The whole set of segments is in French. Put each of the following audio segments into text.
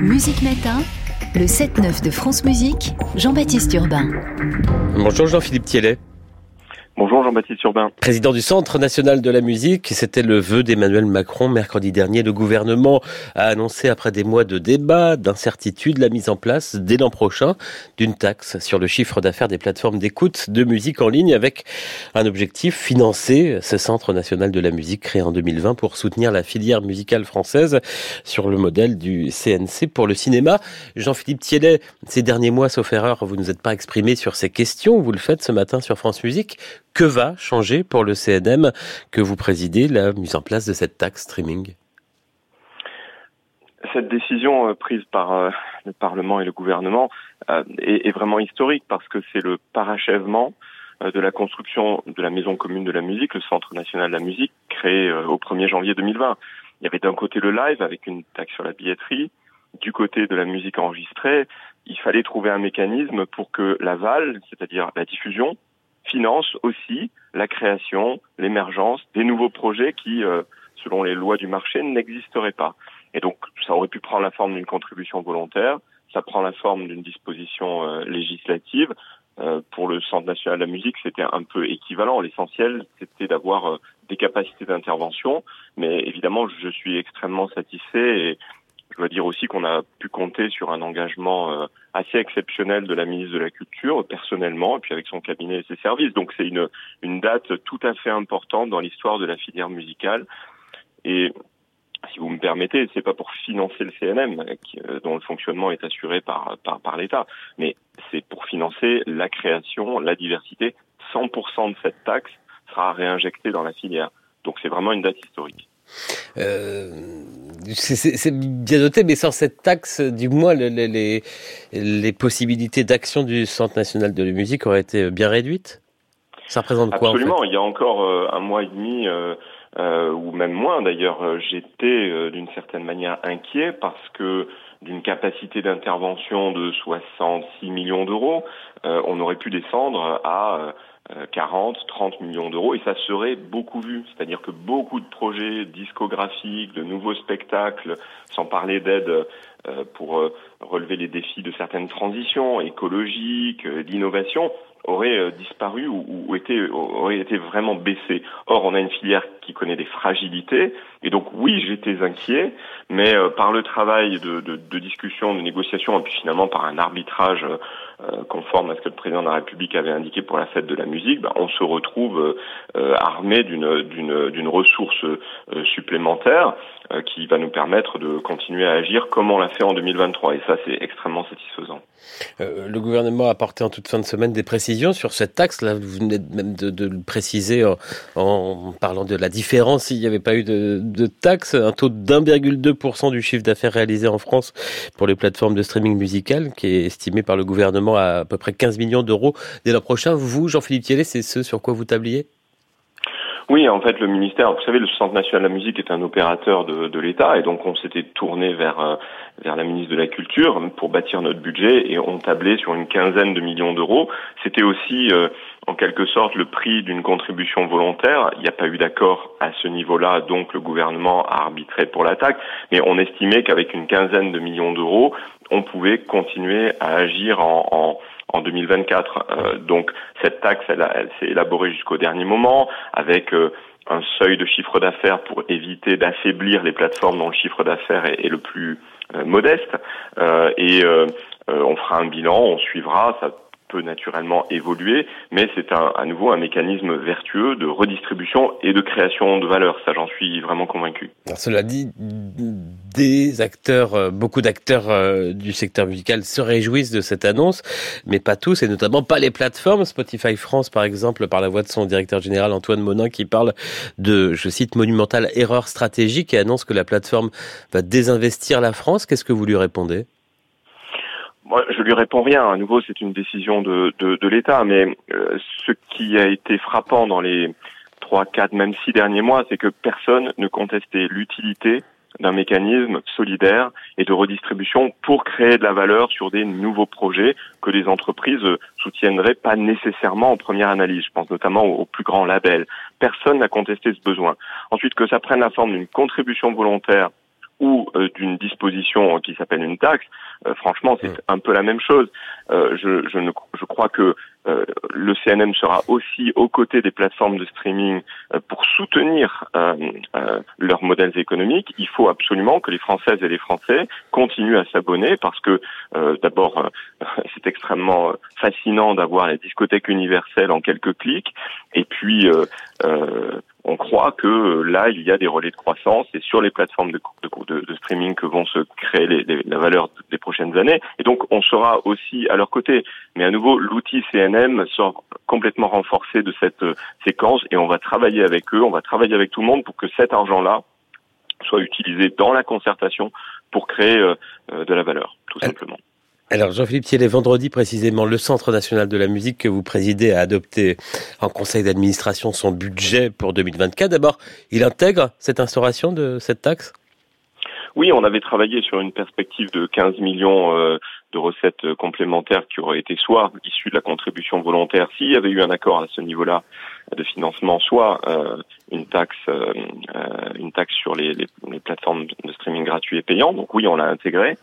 Musique Matin, le 7-9 de France Musique, Jean-Baptiste Urbain. Bonjour Jean-Philippe Thielet. Bonjour Jean-Baptiste Urbain. Président du Centre national de la musique, c'était le vœu d'Emmanuel Macron mercredi dernier. Le gouvernement a annoncé après des mois de débats, d'incertitudes, la mise en place dès l'an prochain d'une taxe sur le chiffre d'affaires des plateformes d'écoute de musique en ligne avec un objectif financer ce Centre national de la musique créé en 2020 pour soutenir la filière musicale française sur le modèle du CNC pour le cinéma. Jean-Philippe Thielet, ces derniers mois, sauf erreur, vous ne nous êtes pas exprimé sur ces questions. Vous le faites ce matin sur France Musique. Que va changer pour le CNM que vous présidez la mise en place de cette taxe streaming? Cette décision euh, prise par euh, le Parlement et le gouvernement euh, est, vraiment historique parce que c'est le parachèvement de la construction de la maison commune de la musique, le Centre national de la musique, créé au 1er janvier 2020. Il y avait d'un côté le live avec une taxe sur la billetterie, du côté de la musique enregistrée, il fallait trouver un mécanisme pour que l'aval, c'est-à-dire la diffusion, finance aussi la création, l'émergence des nouveaux projets qui, euh, selon les lois du marché, n'existeraient pas. Et donc, ça aurait pu prendre la forme d'une contribution volontaire, ça prend la forme d'une disposition euh, législative. Euh, pour le Centre national de la musique, c'était un peu équivalent. L'essentiel, c'était d'avoir des capacités d'intervention, mais évidemment, je suis extrêmement satisfait et je dois dire aussi qu'on a pu compter sur un engagement euh, assez exceptionnel de la ministre de la Culture, personnellement, et puis avec son cabinet et ses services. Donc c'est une, date tout à fait importante dans l'histoire de la filière musicale. Et si vous me permettez, c'est pas pour financer le CNM, euh, dont le fonctionnement est assuré par, par l'État, mais c'est pour financer la création, la diversité. 100% de cette taxe sera réinjectée dans la filière. Donc c'est vraiment une date historique. Euh, c'est bien noté, mais sans cette taxe, du moins, les, les, les possibilités d'action du Centre national de la musique auraient été bien réduites? Ça représente quoi Absolument. Il y a encore euh, un mois et demi, euh, ou même moins d'ailleurs, j'étais d'une certaine manière inquiet parce que d'une capacité d'intervention de 66 millions d'euros, on aurait pu descendre à 40, euh, 30 millions d'euros et ça serait beaucoup vu. C'est-à-dire que beaucoup de projets discographiques, de nouveaux spectacles, sans parler d'aide euh, pour euh, relever les défis de certaines transitions écologiques, d'innovation, auraient disparu ou, auraient été vraiment baissés. Or, on a une filière qui connaît des fragilités et donc oui, j'étais inquiet, mais par le travail de, de, discussion, de négociation et puis finalement par un arbitrage conforme à ce que le président de la République avait indiqué pour la fête de la musique, ben, on se retrouve euh, armé d'une d'une d'une ressource euh, supplémentaire qui va nous permettre de continuer à agir comme on l'a fait en 2023 et ça c'est extrêmement satisfaisant. le gouvernement a apporté en toute fin de semaine des précisions sur cette taxe. Là, vous venez même de, de le préciser en, en, parlant de la différence s'il n'y avait pas eu de, de taxe, un taux d'1,2% du chiffre d'affaires réalisé en France pour les plateformes de streaming musical qui est estimé par le gouvernement à à peu près 15 millions d'euros dès l'an prochain. Vous, Jean-Philippe Thielet, c'est ce sur quoi vous tabliez? Oui, en fait, le ministère, vous savez, le Centre national de la musique est un opérateur de, de l'État, et donc on s'était tourné vers euh, vers la ministre de la Culture pour bâtir notre budget, et on tablait sur une quinzaine de millions d'euros. C'était aussi, euh, en quelque sorte, le prix d'une contribution volontaire. Il n'y a pas eu d'accord à ce niveau-là, donc le gouvernement a arbitré pour l'attaque, mais on estimait qu'avec une quinzaine de millions d'euros, on pouvait continuer à agir en, en en 2024. Euh, donc cette taxe, elle, s'est élaborée jusqu'au dernier moment avec euh, un seuil de chiffre d'affaires pour éviter d'affaiblir les plateformes dont le chiffre d'affaires est, est, le plus euh, modeste. et on fera un bilan, on suivra. Ça peut naturellement évoluer, mais c'est à nouveau un mécanisme vertueux de redistribution et de création de valeur. Ça, j'en suis vraiment convaincu. cela dit, des acteurs, euh, beaucoup d'acteurs euh, du secteur musical se réjouissent de cette annonce, mais pas tous, et notamment pas les plateformes. Spotify France, par exemple, par la voix de son directeur général Antoine Monin, qui parle de, je cite, monumentale erreur stratégique et annonce que la plateforme va désinvestir la France. Qu'est-ce que vous lui répondez? Moi, je lui réponds rien. À nouveau, c'est une décision de, de, de l'État. Mais euh, ce qui a été frappant dans les trois, quatre, même six derniers mois, c'est que personne ne contestait l'utilité d'un mécanisme solidaire et de redistribution pour créer de la valeur sur des nouveaux projets que les entreprises soutiendraient pas nécessairement en première analyse. Je pense notamment aux, plus grands labels. Personne n'a contesté ce besoin. Ensuite, que ça prenne la forme d'une contribution volontaire ou euh, d'une disposition qui s'appelle une taxe, euh, franchement, c'est mmh. un peu la même chose. Euh, je, je, ne, je crois que le CNM sera aussi aux côtés des plateformes de streaming pour soutenir leurs modèles économiques. Il faut absolument que les Françaises et les Français continuent à s'abonner parce que d'abord, c'est extrêmement fascinant d'avoir la discothèque universelle en quelques clics, et puis on croit que euh, là, il y a des relais de croissance et sur les plateformes de, de, de streaming que vont se créer les, les, la valeur des prochaines années. Et donc, on sera aussi à leur côté. Mais à nouveau, l'outil CNM sort complètement renforcé de cette euh, séquence et on va travailler avec eux, on va travailler avec tout le monde pour que cet argent-là soit utilisé dans la concertation pour créer euh, de la valeur, tout simplement. Alors Jean-Philippe Thiel, vendredi précisément, le Centre national de la musique que vous présidez a adopté en conseil d'administration son budget pour 2024. D'abord, il intègre cette instauration de cette taxe? Oui, on avait travaillé sur une perspective de 15 millions euh, de recettes complémentaires qui auraient été soit issues de la contribution volontaire, s'il y avait eu un accord à ce niveau-là de financement, soit euh, une taxe, euh, une taxe sur les, plateformes de streaming gratuits et payants. Donc oui, on l'a intégré.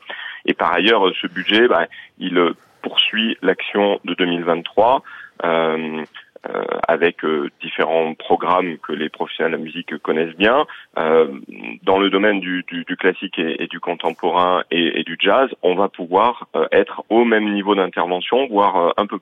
Et par ailleurs, ce budget, bah, il euh, poursuit l'action de 2023. Euh, euh, avec euh, différents programmes que les professionnels de la musique connaissent bien. Euh, dans le domaine du, du, du classique et, du contemporain et, du jazz, on va pouvoir être au même niveau d'intervention, voire un peu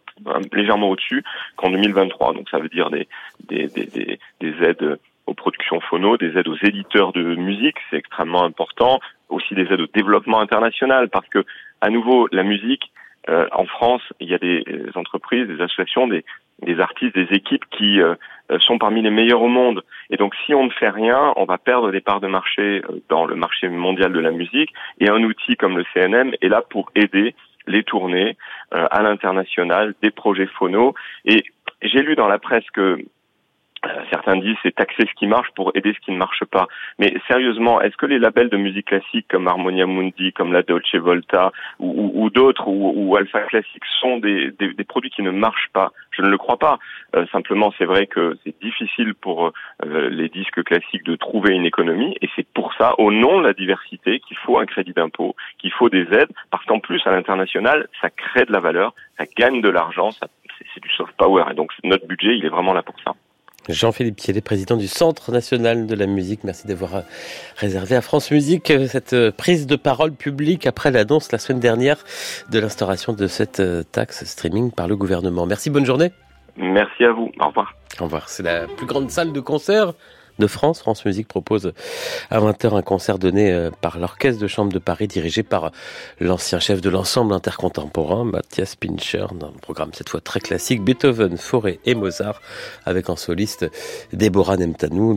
légèrement au-dessus qu'en 2023. Donc ça veut dire des, des, des, des aides aux productions phono, des aides aux éditeurs de musique, c'est extrêmement important, aussi des aides au développement international, parce que à nouveau la musique euh, en France, il y a des entreprises, des associations, des, des artistes, des équipes qui euh, sont parmi les meilleurs au monde. Et donc, si on ne fait rien, on va perdre des parts de marché euh, dans le marché mondial de la musique. Et un outil comme le CNM est là pour aider les tournées à l'international, des projets phono. Et j'ai lu dans la presse que euh, certains disent c'est taxer ce qui marche pour aider ce qui ne marche pas. Mais sérieusement, est-ce que les labels de musique classique comme Harmonia Mundi, comme la Dolce Volta ou, ou, d'autres ou, Alpha Classique sont des, des, des, produits qui ne marchent pas? Je ne le crois pas. Euh, simplement, c'est vrai que c'est difficile pour euh, les disques classiques de trouver une économie et c'est pour ça, au nom de la diversité, qu'il faut un crédit d'impôt, qu'il faut des aides, parce qu'en plus, à l'international, ça crée de la valeur, ça gagne de l'argent, c'est du soft power. Et donc, notre budget, il est vraiment là pour ça. Jean-Philippe Thiellet, président du Centre national de la musique. Merci d'avoir euh, réservé à France Musique euh, cette euh, prise de parole publique après l'annonce la semaine dernière de l'instauration de cette taxe streaming par le gouvernement. Merci, bonne journée. Merci à vous. Au revoir. Au revoir. C'est la plus grande salle de concert de France. France Musique propose à 20h un concert donné euh, par l'Orchestre de Chambre de Paris dirigé par l'ancien chef de l'ensemble intercontemporain, Mathias Pincher, dans un programme cette fois très classique, Beethoven, Fauré et Mozart, avec en soliste Déborah Nemtanou.